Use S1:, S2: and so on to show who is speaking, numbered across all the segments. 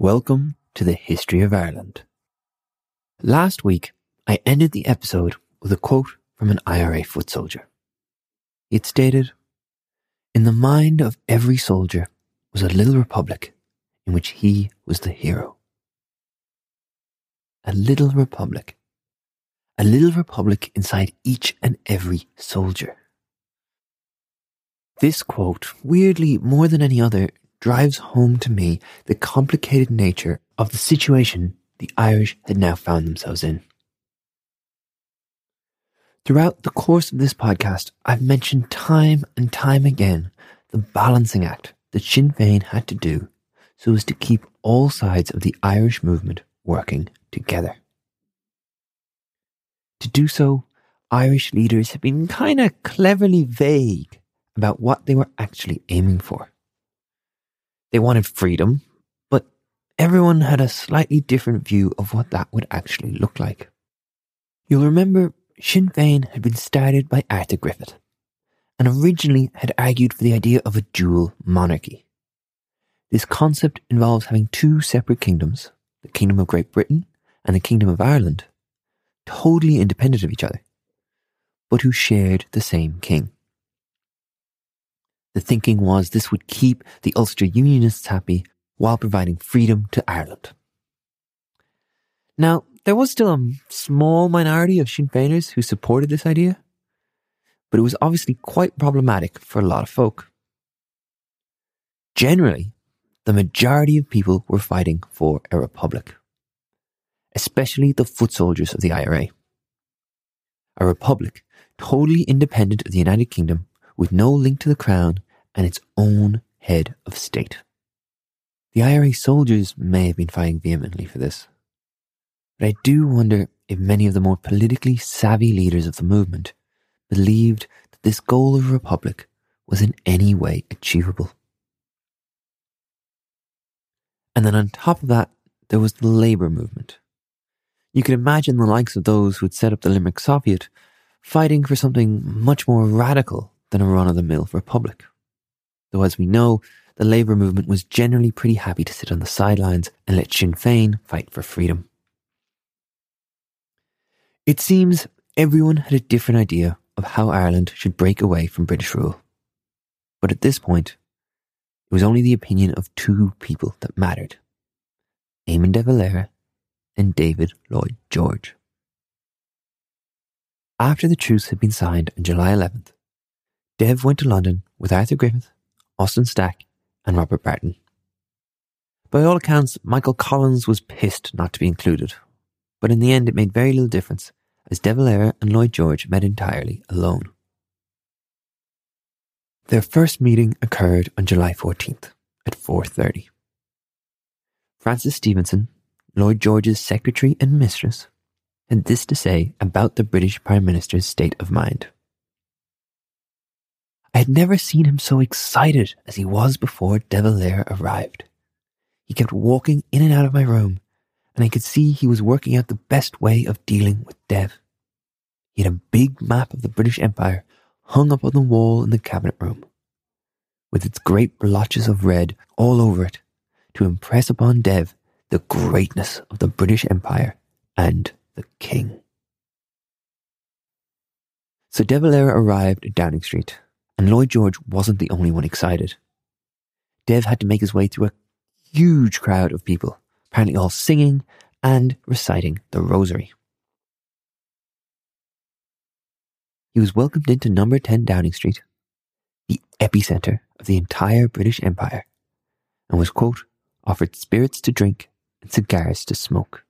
S1: Welcome to the History of Ireland. Last week, I ended the episode with a quote from an IRA foot soldier. It stated, In the mind of every soldier was a little republic in which he was the hero. A little republic. A little republic inside each and every soldier. This quote, weirdly more than any other, drives home to me the complicated nature of the situation the Irish had now found themselves in. Throughout the course of this podcast, I've mentioned time and time again the balancing act that Sinn Féin had to do so as to keep all sides of the Irish movement working together. To do so, Irish leaders have been kind of cleverly vague about what they were actually aiming for. They wanted freedom, but everyone had a slightly different view of what that would actually look like. You'll remember Sinn Féin had been started by Arthur Griffith and originally had argued for the idea of a dual monarchy. This concept involves having two separate kingdoms, the Kingdom of Great Britain and the Kingdom of Ireland, totally independent of each other, but who shared the same king. The thinking was this would keep the Ulster Unionists happy while providing freedom to Ireland. Now, there was still a small minority of Sinn Féiners who supported this idea, but it was obviously quite problematic for a lot of folk. Generally, the majority of people were fighting for a republic, especially the foot soldiers of the IRA. A republic totally independent of the United Kingdom with no link to the crown and its own head of state. The IRA soldiers may have been fighting vehemently for this, but I do wonder if many of the more politically savvy leaders of the movement believed that this goal of a republic was in any way achievable. And then on top of that, there was the labour movement. You could imagine the likes of those who had set up the Limerick Soviet fighting for something much more radical than a run of the mill republic. Though, as we know, the labour movement was generally pretty happy to sit on the sidelines and let Sinn Féin fight for freedom. It seems everyone had a different idea of how Ireland should break away from British rule. But at this point, it was only the opinion of two people that mattered Eamon de Valera and David Lloyd George. After the truce had been signed on July 11th, Dev went to London with Arthur Griffith, Austin Stack, and Robert Barton. By all accounts, Michael Collins was pissed not to be included, but in the end it made very little difference as De Valera and Lloyd George met entirely alone. Their first meeting occurred on July 14th at 4.30. Frances Stevenson, Lloyd George's secretary and mistress, had this to say about the British Prime Minister's state of mind. I had never seen him so excited as he was before De Valera arrived. He kept walking in and out of my room, and I could see he was working out the best way of dealing with Dev. He had a big map of the British Empire hung up on the wall in the cabinet room, with its great blotches of red all over it to impress upon Dev the greatness of the British Empire and the King. So De Valera arrived at Downing Street, And Lloyd George wasn't the only one excited. Dev had to make his way through a huge crowd of people, apparently all singing and reciting the rosary. He was welcomed into number 10 Downing Street, the epicenter of the entire British Empire, and was, quote, offered spirits to drink and cigars to smoke,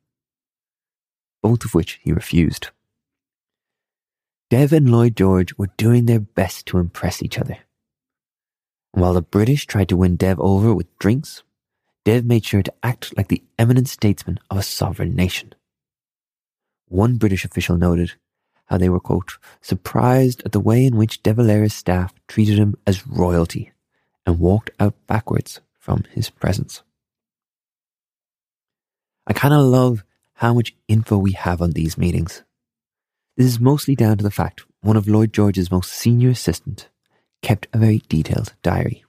S1: both of which he refused. Dev and Lloyd George were doing their best to impress each other. While the British tried to win Dev over with drinks, Dev made sure to act like the eminent statesman of a sovereign nation. One British official noted how they were, quote, surprised at the way in which De Valera's staff treated him as royalty and walked out backwards from his presence. I kind of love how much info we have on these meetings. This is mostly down to the fact one of Lloyd George's most senior assistants kept a very detailed diary.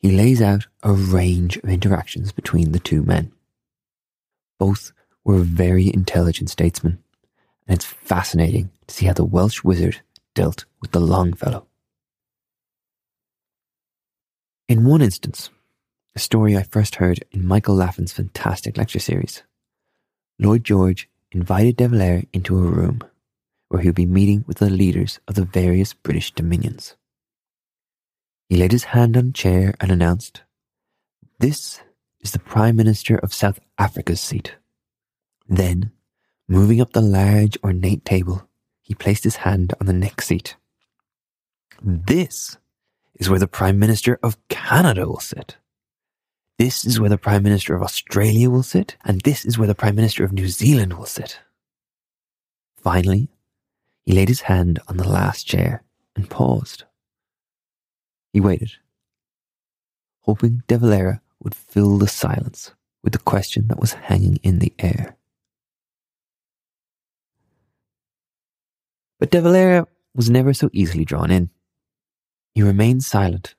S1: He lays out a range of interactions between the two men. Both were very intelligent statesmen, and it's fascinating to see how the Welsh wizard dealt with the Longfellow. In one instance, a story I first heard in Michael Laffan's fantastic lecture series, Lloyd George invited De Valera into a room where he would be meeting with the leaders of the various British dominions. He laid his hand on a chair and announced, This is the Prime Minister of South Africa's seat. Then, moving up the large ornate table, he placed his hand on the next seat. This is where the Prime Minister of Canada will sit. This is where the Prime Minister of Australia will sit, and this is where the Prime Minister of New Zealand will sit. Finally, he laid his hand on the last chair and paused. He waited, hoping De Valera would fill the silence with the question that was hanging in the air. But De Valera was never so easily drawn in. He remained silent,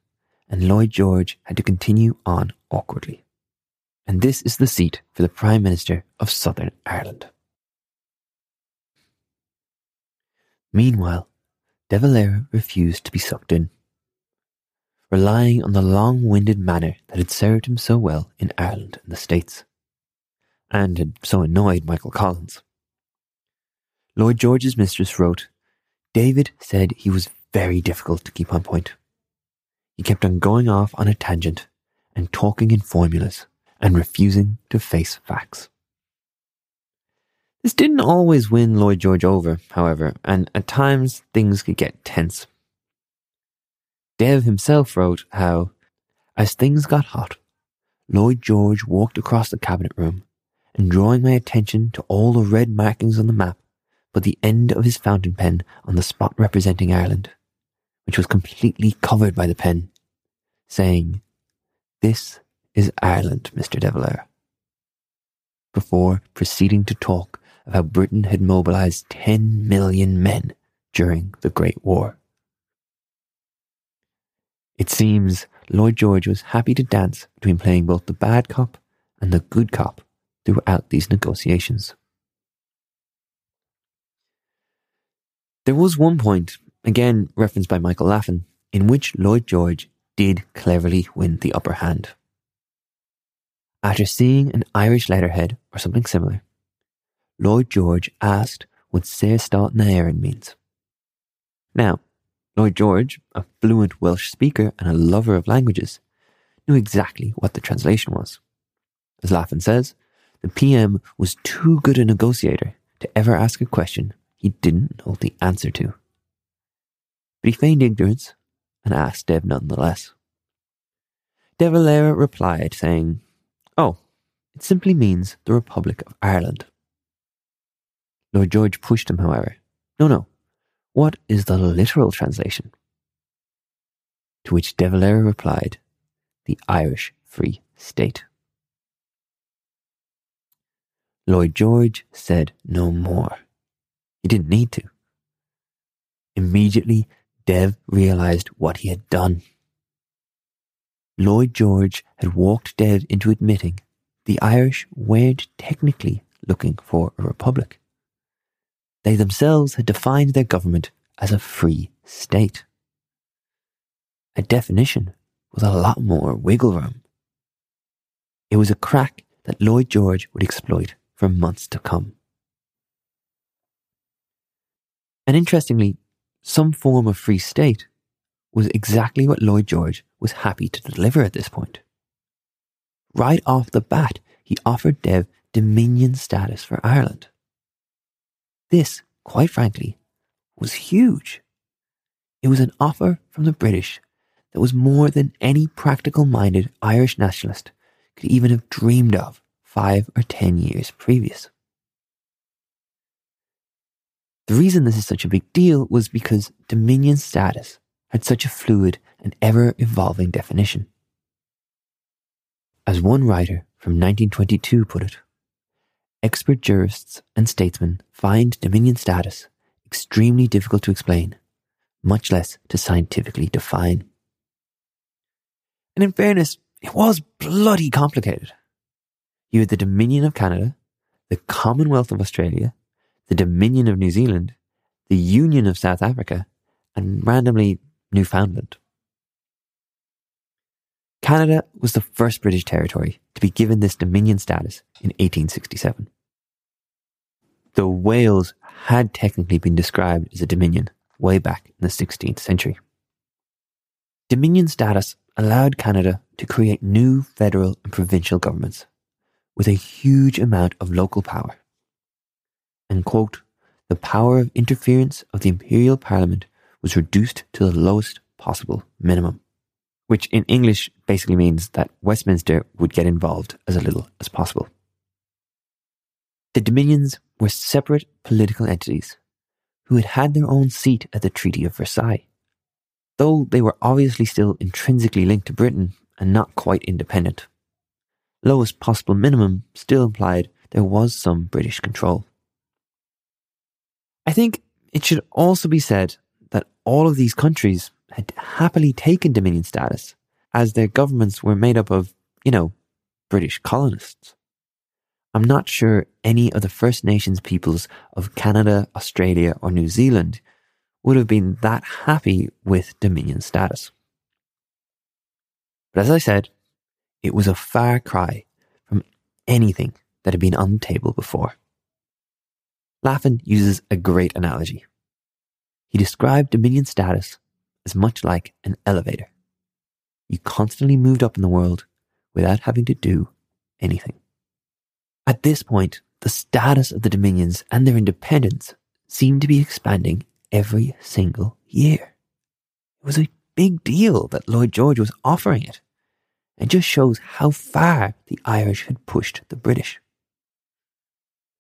S1: and Lloyd George had to continue on awkwardly. And this is the seat for the Prime Minister of Southern Ireland. Meanwhile, De Valera refused to be sucked in, relying on the long winded manner that had served him so well in Ireland and the States, and had so annoyed Michael Collins. Lloyd George's mistress wrote, David said he was very difficult to keep on point. He kept on going off on a tangent and talking in formulas and refusing to face facts. This didn't always win Lloyd George over, however, and at times things could get tense. Dev himself wrote how, as things got hot, Lloyd George walked across the cabinet room and drawing my attention to all the red markings on the map, put the end of his fountain pen on the spot representing Ireland, which was completely covered by the pen, saying, This is Ireland, Mr. De Valera. Before proceeding to talk of how Britain had mobilized 10 million men during the Great War. It seems Lloyd George was happy to dance between playing both the bad cop and the good cop throughout these negotiations. There was one point, again referenced by Michael Laffan, in which Lloyd George did cleverly win the upper hand. After seeing an Irish letterhead or something similar, Lloyd George asked what Saorstát na hÉireann means. Now, Lloyd George, a fluent Welsh speaker and a lover of languages, knew exactly what the translation was. As Laffan says, the PM was too good a negotiator to ever ask a question he didn't know the answer to. But he feigned ignorance and asked Dev nonetheless. De Valera replied, saying, Oh, it simply means the Republic of Ireland. Lloyd George pushed him, however. No, no. What is the literal translation? To which De Valera replied, The Irish Free State. Lloyd George said no more. He didn't need to. Immediately, Dev realized what he had done. Lloyd George had walked Dev into admitting the Irish weren't technically looking for a republic. They themselves had defined their government as a free state. a definition with a lot more wiggle room. It was a crack that Lloyd George would exploit for months to come. And interestingly, some form of free state was exactly what Lloyd George was happy to deliver at this point. Right off the bat, he offered Dev dominion status for Ireland. This, quite frankly, was huge. It was an offer from the British that was more than any practical minded Irish nationalist could even have dreamed of five or ten years previous. The reason this is such a big deal was because Dominion status had such a fluid and ever evolving definition. As one writer from 1922 put it, expert jurists and statesmen find Dominion status extremely difficult to explain, much less to scientifically define. And in fairness, it was bloody complicated. You had the Dominion of Canada, the Commonwealth of Australia, the Dominion of New Zealand, the Union of South Africa, and randomly Newfoundland. Canada was the first British territory to be given this Dominion status in 1867. Though Wales had technically been described as a Dominion way back in the 16th century. Dominion status allowed Canada to create new federal and provincial governments with a huge amount of local power. And quote, the power of interference of the Imperial Parliament was reduced to the lowest possible minimum, which in English basically means that Westminster would get involved as little as possible. The Dominions were separate political entities who had had their own seat at the Treaty of Versailles. Though they were obviously still intrinsically linked to Britain and not quite independent. Lowest possible minimum still implied there was some British control. I think it should also be said that all of these countries had happily taken Dominion status as their governments were made up of, you know, British colonists. I'm not sure any of the First Nations peoples of Canada, Australia, or New Zealand would have been that happy with Dominion status. But as I said, it was a far cry from anything that had been on the table before. Laffan uses a great analogy. He described Dominion status as much like an elevator. You constantly moved up in the world without having to do anything. At this point, the status of the dominions and their independence seemed to be expanding every single year. It was a big deal that Lloyd George was offering it, and just shows how far the Irish had pushed the British.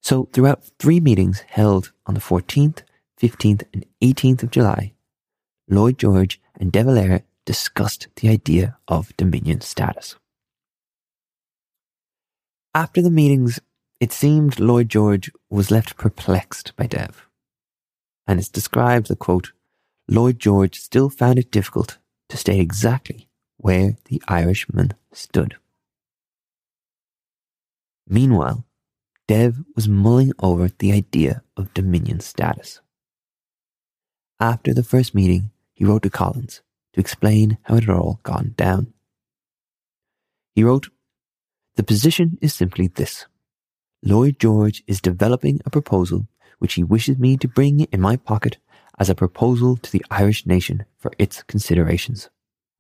S1: So, throughout three meetings held on the 14th, 15th, and 18th of July, Lloyd George and De Valera discussed the idea of Dominion status. After the meetings, it seemed Lloyd George was left perplexed by Dev. And it's described that, quote, Lloyd George still found it difficult to state exactly where the Irishman stood. Meanwhile, Dev was mulling over the idea of Dominion status. After the first meeting, he wrote to Collins to explain how it had all gone down. He wrote, The position is simply this Lloyd George is developing a proposal which he wishes me to bring in my pocket as a proposal to the Irish nation for its considerations.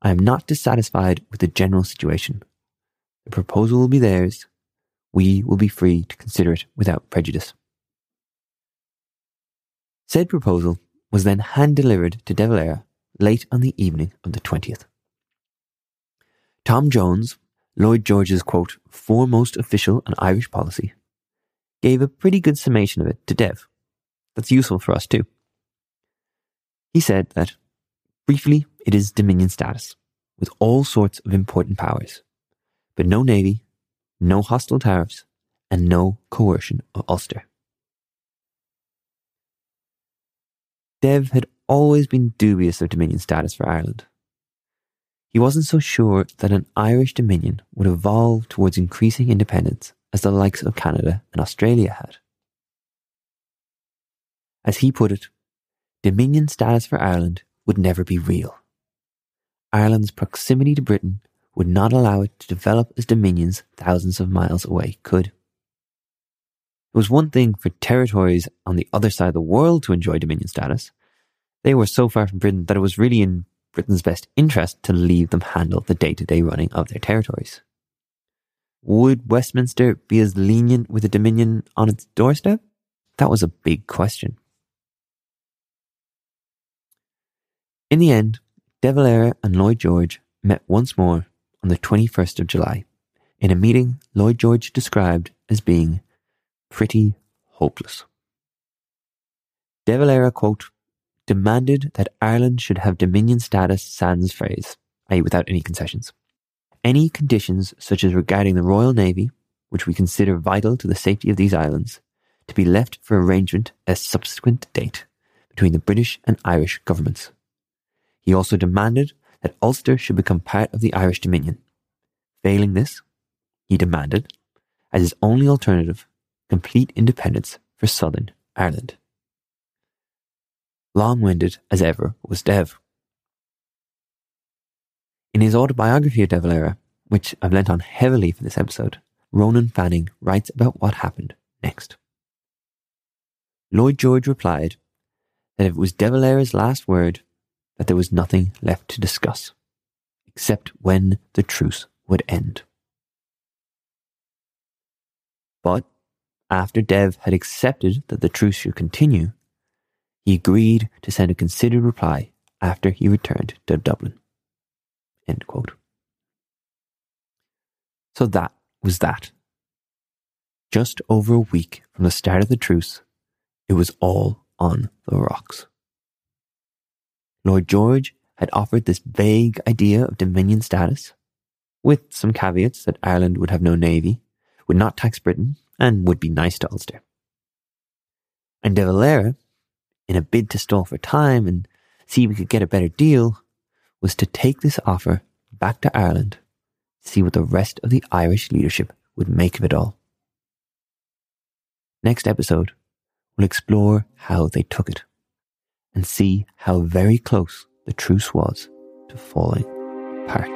S1: I am not dissatisfied with the general situation. The proposal will be theirs. We will be free to consider it without prejudice. Said proposal was then hand delivered to De Valera late on the evening of the 20th. Tom Jones, Lloyd George's quote, foremost official on Irish policy, gave a pretty good summation of it to Dev. That's useful for us too. He said that, briefly, it is Dominion status, with all sorts of important powers, but no navy, no hostile tariffs, and no coercion of Ulster. Dev had always been dubious of Dominion status for Ireland. He wasn't so sure that an Irish Dominion would evolve towards increasing independence as the likes of Canada and Australia had. As he put it, Dominion status for Ireland would never be real. Ireland's proximity to Britain would not allow it to develop as dominions thousands of miles away could. It was one thing for territories on the other side of the world to enjoy dominion status. They were so far from Britain that it was really in Britain's best interest to leave them handle the day to day running of their territories. Would Westminster be as lenient with a dominion on its doorstep? That was a big question. In the end, De Valera and Lloyd George met once more on the 21st of July in a meeting Lloyd George described as being pretty hopeless. De Valera, quote, demanded that Ireland should have Dominion status sans phrase, i.e., without any concessions. Any conditions, such as regarding the Royal Navy, which we consider vital to the safety of these islands, to be left for arrangement at a subsequent date between the British and Irish governments. He also demanded that Ulster should become part of the Irish Dominion. Failing this, he demanded, as his only alternative, complete independence for Southern Ireland. Long winded as ever was Dev. In his autobiography of De Valera, which I've lent on heavily for this episode, Ronan Fanning writes about what happened next. Lloyd George replied that if it was De Valera's last word, that there was nothing left to discuss, except when the truce would end. But after Dev had accepted that the truce should continue, he agreed to send a considered reply after he returned to Dublin. So that was that. Just over a week from the start of the truce, it was all on the rocks. Lloyd George had offered this vague idea of dominion status, with some caveats that Ireland would have no navy, would not tax Britain, and would be nice to Ulster. And De Valera, in a bid to stall for time and see if we could get a better deal, was to take this offer back to Ireland, see what the rest of the Irish leadership would make of it all. Next episode, we'll explore how they took it and see how very close the truce was to falling apart.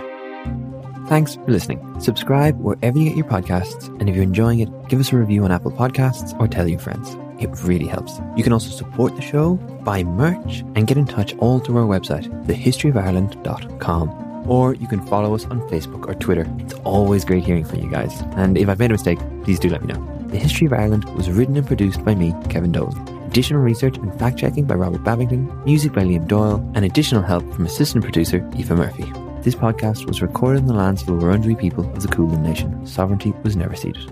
S1: Thanks for listening. Subscribe wherever you get your podcasts, and if you're enjoying it, give us a review on Apple Podcasts or tell your friends. It really helps. You can also support the show, buy merch, and get in touch all through our website, thehistoryofireland.com or you can follow us on Facebook or Twitter. It's always great hearing from you guys. And if I've made a mistake, please do let me know. The History of Ireland was written and produced by me, Kevin Dolan. Additional research and fact checking by Robert Babington, music by Liam Doyle, and additional help from assistant producer Eva Murphy. This podcast was recorded in the lands of the Wurundjeri people of the Kulin Nation. Sovereignty was never ceded.